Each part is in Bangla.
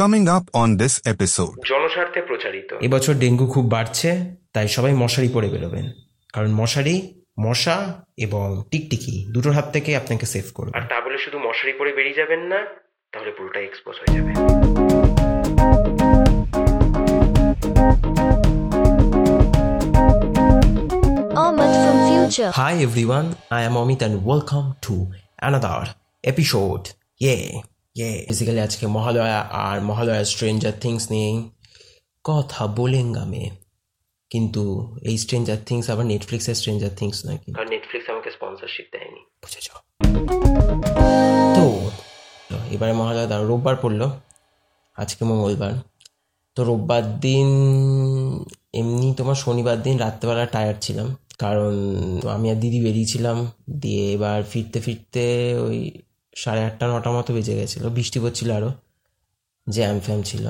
Coming up on this episode জনস্বার্থে প্রচারিত। এবছর ডেঙ্গু খুব বাড়ছে তাই সবাই মশারি পরে বেরোবেন। কারণ মশারি মশা এবং টিকটিকি দুটোর হাত থেকে আপনাকে সেভ করবে। আর তা বলে শুধু মশারি পরে বেরিয়ে যাবেন না তাহলে পুরোটাই এক্সপোজ হয়ে যাবে. Hi everyone, I am Amit and welcome to another episode. Yeah, yeah. Basically আজকে মহালয়া আর মহালয়া স্ট্রেঞ্জার থিংস নিয়ে কথা বলেঙ্গামে কিন্তু এই স্ট্রেঞ্জার থিংস আবার নেটফ্লিক্সের স্ট্রেঞ্জার থিংস কিন্তু। কারণ নেটফ্লিক্স আমাকে স্পন্সরশিপ দেয়নি। বুঝেছ? তো এবারে মহালয়া দাঁড়া রোববার পড়ল। আজকে মঙ্গলবার। তো রোববার দিন এমনি তোমার শনিবার দিন রাত্রেবেলা টায়ার্ড ছিলাম। কারণ আমি আর দিদি বেরিয়েছিলাম। দিয়ে এবার ফিরতে ফিরতে ওই সাড়ে আটটা নটা মতো বেজে গেছিল। বৃষ্টি পড়ছিল আরও জ্যাম ফ্যাম ছিল।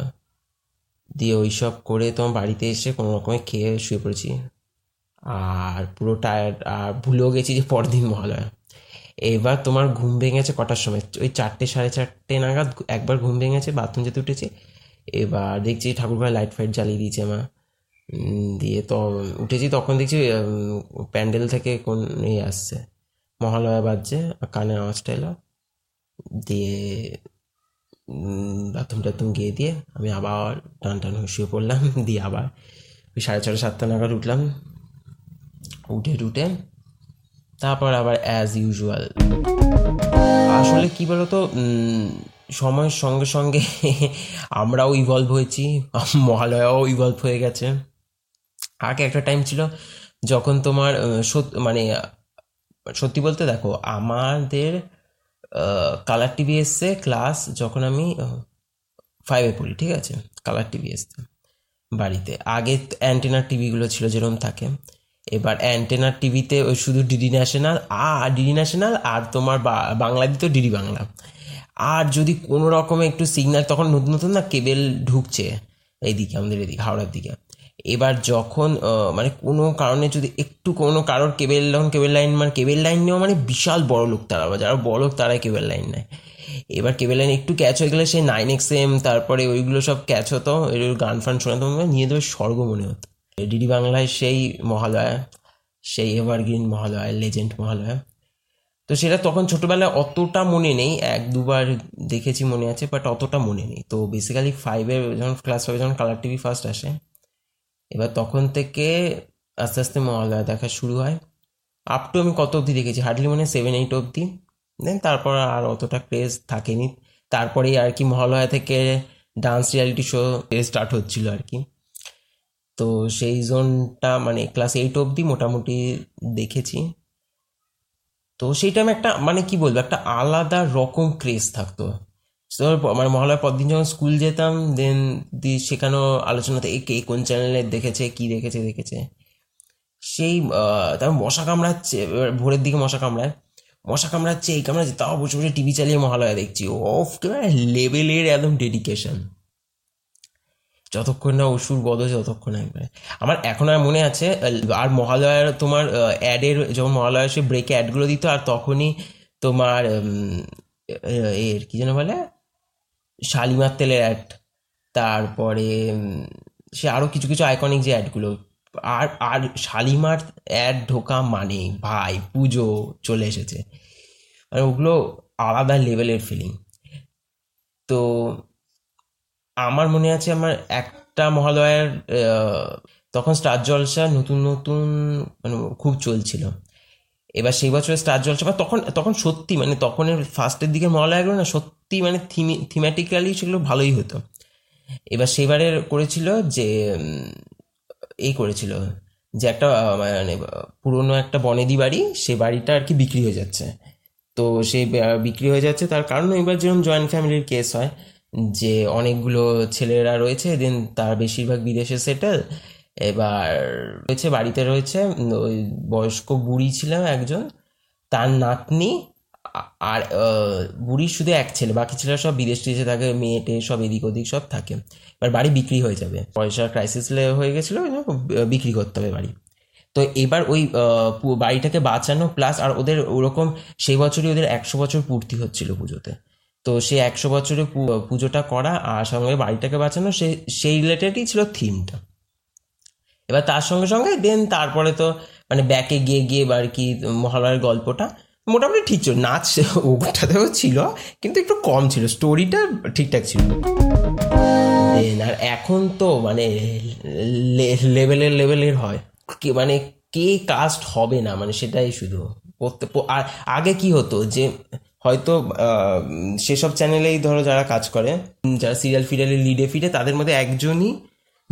দিয়ে ওই সব করে তোমার বাড়িতে এসে কোনো রকমে খেয়ে শুয়ে পড়েছি। আর পুরো টায়ার্ড আর ভুলেও গেছি যে পরদিন মহালয়া। এবার তোমার ঘুম ভেঙেছে কটার সময়? ওই চারটে, সাড়ে চারটে নাগাদ একবার ঘুম ভেঙেছে বাথরুম যেতে উঠেছে। এবার দেখছি ঠাকুরঘরে লাইট ফাইট জ্বালিয়ে দিয়েছে মা। দিয়ে তো, উঠেছি তখন দেখছি প্যান্ডেল থেকে কোন ইয়ে আসছে। মহালয়া বাজছে কানে আওয়াজটা এলো। দিয়ে বাথরুম টাথরুম গিয়ে দিয়ে আমি আবার টান টান হয়ে পড়লাম, দিয়ে আবার ওই সাড়ে ছটা, সাতটা নাগাদ উঠলাম। উঠে টুটে তারপর আবার অ্যাজ ইউজুয়াল আসলে কি বলতো সময়ের সঙ্গে সঙ্গে আমরাও ইভলভ হয়েছি, মহালয়াও ইভলভ হয়ে গেছে। আগে একটা টাইম ছিল যখন তোমার মানে সত্যি বলতে দেখো, আমাদের কালার টিভি এসছে ক্লাস যখন আমি ফাইভে পড়ি, ঠিক আছে? কালার টিভি এসছে বাড়িতে। আগে অ্যান্টেনার টিভিগুলো ছিল যেরকম থাকে। এবার অ্যান্টেনার টিভিতে ওই শুধু ডিডি ন্যাশনাল আর ডিডি ন্যাশনাল আর তোমার বাংলা দিত ডিডি বাংলা আর যদি কোনো রকমে একটু সিগন্যাল তখন নতুন নতুন না কেবেল ঢুকছে। এইদিকে, আমাদের এদিকে, হাওড়ার দিকে। এবার যখন মানে কোনো কারণে যদি একটু কোনো কারোর কেবেল যখন কেবেল লাইন মানে কেবেল লাইন নেওয়া মানে বিশাল বড় লোক তারা বা যারা বড় লোক তারাই কেবেল লাইন নেয়। এবার কেবেল লাইন একটু ক্যাচ হয়ে গেলে সেই নাইন এক্স এম তারপরে ওইগুলো সব ক্যাচ হতো, এর গান ফান শোনাতো মানে নিয়ে দেবে স্বর্গ মনে হতো। ডিডি বাংলায় সেই মহালয়া, সেই এভারগ্রিন মহালয়া লেজেন্ড মহালয়া। তো সেটা তখন ছোটোবেলায় অতটা মনে নেই, এক দুবার দেখেছি মনে আছে বাট অতটা মনে নেই। তো বেসিক্যালি ফাইভে যখন ক্লাস ফাইভে যখন কালার টিভি ফার্স্ট আসে এবার তখন থেকে আস্তে আস্তে মহালয়া দেখা শুরু হয়। আপ টু আমি কত অবধি দেখেছি? হার্ডলি মানে সেভেন এইট অবধি। দেন তারপর আর অতটা ক্রেজ থাকেনি। তারপরেই আর কি মহালয়া থেকে ডান্স রিয়ালিটি শো স্টার্ট হচ্ছিল আর কি। তো সেই জোনটা মানে ক্লাস এইট অবধি মোটামুটি দেখেছি। তো সেই টাইমে একটা মানে কি বলব? একটা আলাদা রকম ক্রেজ থাকতো। মানে মহালয়ার পর দিন যখন স্কুল যেতাম দেন দি সেখানেও আলোচনাতে কে, কোন চ্যানেলে দেখেছে, কি দেখেছে দেখেছে? সেই তারপর মশা কামড়াচ্ছে ভোরের দিকে মশা কামড়ায়। মশা কামড়াচ্ছে, এই কামড়াচ্ছে, তাও বসে বসে টিভি চালিয়ে মহালয়া দেখছি। অফ লেভেলের একদম ডেডিকেশন যতক্ষণ না অসুর গদ যতক্ষণ না একবারে। আমার এখন আর মনে আছে আর মহালয়ার তোমার অ্যাডের যখন মহালয়া সে ব্রেকে অ্যাডগুলো দিত, আর তখনই তোমার এর কি যেন বলে? শালিমার তেলের অ্যাড তারপরে সে আরও কিছু কিছু আইকনিক যে অ্যাডগুলো আর আর শালিমার অ্যাড ঢোকা মানে ভাই, পুজো চলে এসেছে। মানে ওগুলো আলাদা লেভেলের ফিলিং তো আমার মনে আছে আমার একটা মহালয়ার তখন স্টার জলসা নতুন নতুন মানে খুব চলছিল। এবার সেই বছর স্টার জলসা বা তখন তখন সত্যি মানে তখন ফার্স্টের দিকে মহালয়াগুলো না সত্যি মানে থিমেটিক্যালি সেগুলো ভালোই হতো। এবার সেবারের করেছিল যে এই করেছিল যে একটা মানে পুরনো একটা বনেদি বাড়ি, সে বাড়িটা আর কি বিক্রি হয়ে যাচ্ছে। তো বা- বিক্রি হয়ে যাচ্ছে, তার কারণ এবার যেরকম জয়েন্ট ফ্যামিলির কেস হয়, যে অনেকগুলো ছেলেরা রয়েছে দেন তার বেশিরভাগ বিদেশে সেটেল এবার রয়েছে, বাড়িতে রয়েছে ওই বয়স্ক বুড়ি ছিলাম একজন, তার নাতনি আর বুড়ির শুধু এক ছেলে, বাকি ছেলেরা সব বিদেশ টিদেশে থাকে, মেয়ে টেয়ে সব এদিক ওদিক সব থাকে। এবার বাড়ি বিক্রি হয়ে যাবে। পয়সার ক্রাইসিস হয়ে গেছিল বিক্রি করতে হবে বাড়ি। তো এবার ওই বাড়িটাকে বাঁচানো প্লাস আর ওদের ওরকম সেই বছরই ওদের একশো বছর পূর্তি হচ্ছিল পুজোতে। তো সেই একশো বছরে পুজোটা করা আর সঙ্গে বাড়িটাকে বাঁচানো, সে, সেই রিলেটেডই ছিল থিমটা এবার তার সঙ্গে সঙ্গে দেন তারপরে তো মানে ব্যাকে গিয়ে গিয়ে আর কি, মহালয়ার গল্পটা মোটামুটি ঠিক ছিল। নাচ ওটাতেও ছিল, কিন্তু একটু কম ছিল। স্টোরিটা ঠিকঠাক ছিল। আর এখন তো মানে লেভেলের লেভেলের হয়। কে মানে কে কাস্ট হবে না মানে সেটাই শুধু। আর আগে কি হতো যে, হয়তো সেসব চ্যানেলেই ধরো যারা কাজ করে, যারা সিরিয়াল ফিরিয়ালে লিডে ফিরে তাদের মধ্যে একজনই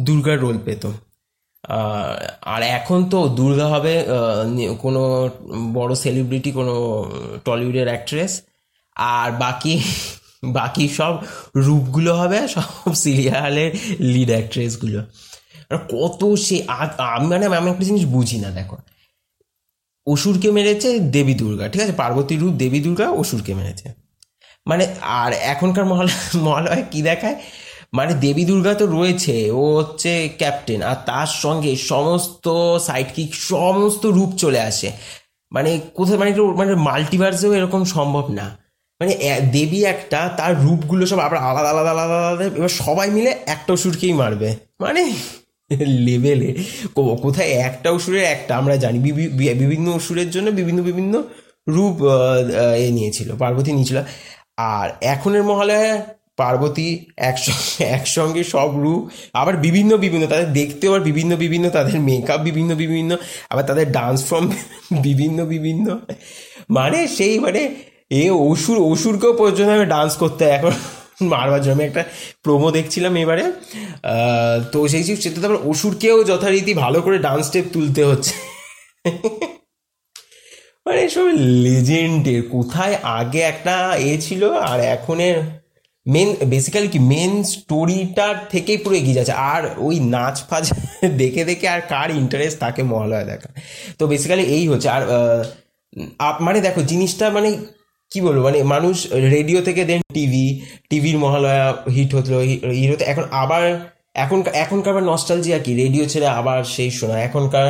দুর্গার রোল পেত। আর এখন তো দুর্গা হবে কোনো বড় সেলিব্রিটি কোনো টলিউডের অ্যাক্ট্রেস আর বাকি বাকি সব রূপগুলো হবে সব সিরিয়ালের লিড অ্যাক্ট্রেসগুলো কত সে আমি মানে আমি একটা জিনিস বুঝি না দেখো অসুরকে মেরেছে দেবী দুর্গা ঠিক আছে পার্বতী রূপ দেবী দুর্গা অসুরকে মেরেছে মানে আর এখনকার মহালয় মহালয় কি দেখায় মানে দেবী দুর্গা তো রয়েছে, ও হচ্ছে ক্যাপ্টেন আর তার সঙ্গে সমস্ত সাইডকিক সমস্ত রূপ চলে আসে। মানে কোথায় মানে মানে মাল্টিভার্সেও এরকম সম্ভব না। মানে দেবী একটা, তার রূপগুলো সব আবার আলাদা আলাদা আলাদা আলাদা এবার সবাই মিলে একটা অসুরকেই মারবে। মানে লেভেলে কোথায় একটা অসুরের একটা, আমরা জানি বিভি- বিভিন্ন অসুরের জন্য বিভিন্ন বিভিন্ন রূপ এ নিয়েছিল, পার্বতী নিয়েছিল। আর এখনের মহালয়া পার্বতী একসঙ্গে একসঙ্গে সব রূপ আবার বিভিন্ন বিভিন্ন, তাদের দেখতে আবার বিভিন্ন বিভিন্ন, তাদের মেকআপ বিভিন্ন বিভিন্ন, আবার তাদের ডান্স ফর্ম বিভিন্ন বিভিন্ন। মানে সেই মানে এ অসুর, অসুরকেও পর্যন্ত আমি ডান্স করতে এখন মারবার জন্য একটা প্রোমো দেখছিলাম এবারে। তো সেই সেটা তারপর অসুরকেও যথারীতি ভালো করে ডান্স স্টেপ তুলতে হচ্ছে। মানে সব লেজেন্ডের কোথায় আগে একটা এ ছিল আর এখনের মেন বেসিক্যালি কি মেন স্টোরিটার থেকেই পুরো এগিয়ে যাচ্ছে। আর ওই নাচ ফাজ দেখে দেখে আর কার ইন্টারেস্ট তাকে মহালয়া দেখা তো বেসিক্যালি এই হচ্ছে। আর মানে দেখো, জিনিসটা মানে কি বলব মানে মানুষ রেডিও থেকে দেন টিভি টিভির মহালয়া হিট হতো হিরোতে এখন আবার এখন এখনকার নস্টালজিয়া কি? রেডিও ছেড়ে আবার সেই শোনা। এখনকার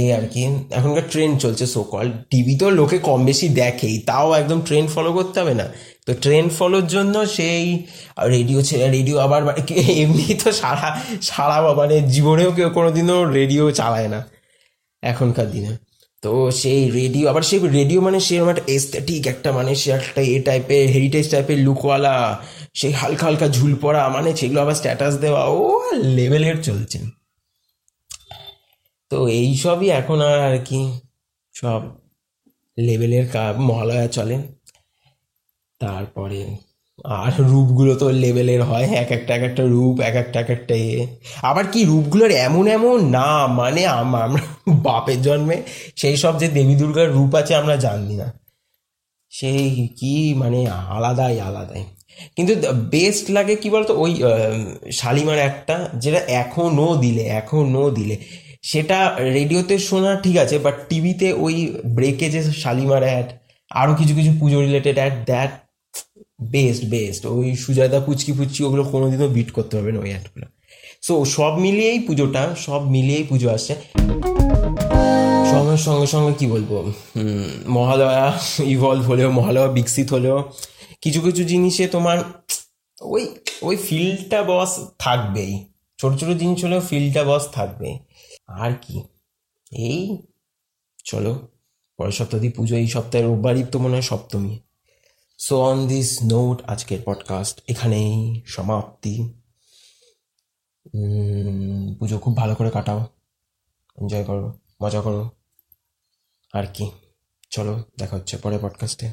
এই আর কি। এখনকার ট্রেন্ড চলছে সো কল টিভি তো লোকে কম বেশি দেখেই, তাও একদম ট্রেন্ড ফলো করতে হবে না। তো ট্রেন্ড ফলোর জন্য সেই রেডিও ছেড়ে রেডিও আবার মানে এমনি তো সারা সারা মানে জীবনেও কেউ কোনোদিনও রেডিও চালায় না এখনকার দিনে। তো সেই রেডিও আবার সেই রেডিও মানে সেরকম একটা এস্থেটিক একটা মানে সে একটা এ টাইপের হেরিটেজ টাইপের লুকওয়ালা সেই হালকা হালকা ঝুল পড়া মানে সেগুলো আবার স্ট্যাটাস দেওয়া, ও লেভেলের চলছে। তো এই সবই এখন আর কি সব লেভেলের মহালয়া চলে। তারপরে আর রূপগুলো তো লেভেলের হয়, এক একটা এক একটা রূপ, এক একটা এক একটা ইয়ে আবার কি রূপগুলোর এমন এমন না মানে আমরা বাপের জন্মে সেই সব যে দেবী দুর্গার রূপ আছে আমরা জানি না। সেই কি মানে আলাদাই আলাদাই। কিন্তু বেস্ট লাগে কি বলতো? ওই শালিমার একটা, যেটা এখনও দিলে এখনও দিলে। সেটা রেডিওতে শোনা ঠিক আছে বাট টিভিতে ওই ব্রেকে যে শালিমার অ্যাড আরও কিছু কিছু Puja related ad that best best ওই সুজাতা পুচকি পুচকি ওগুলো কোনোদিনও বিট করতে পারবে না ওই অ্যাডগুলো সো সব মিলিয়েই পুজোটা, সব মিলিয়েই পুজো আসছে। সময়ের সঙ্গে সঙ্গে কি বলব? মহালয়া ইভলভ হলেও, মহালয়া বিকশিত হলেও, কিছু কিছু জিনিসে তোমার ওই ওই ফিল্ডটা বস থাকবেই। ছোট ছোট জিনিস হলেও ফিলটা বস থাকবে আর কি? এই, চলো, পরের সপ্তাহ পুজো, এই সপ্তাহের রোববারই তো মনে হয় Saptami. So on this note আজকের পডকাস্ট এখানেই সমাপ্তি। পুজো খুব ভালো করে কাটাও। এনজয় করো, মজা করো। আর কি? চলো, দেখা হচ্ছে পরে পডকাস্টে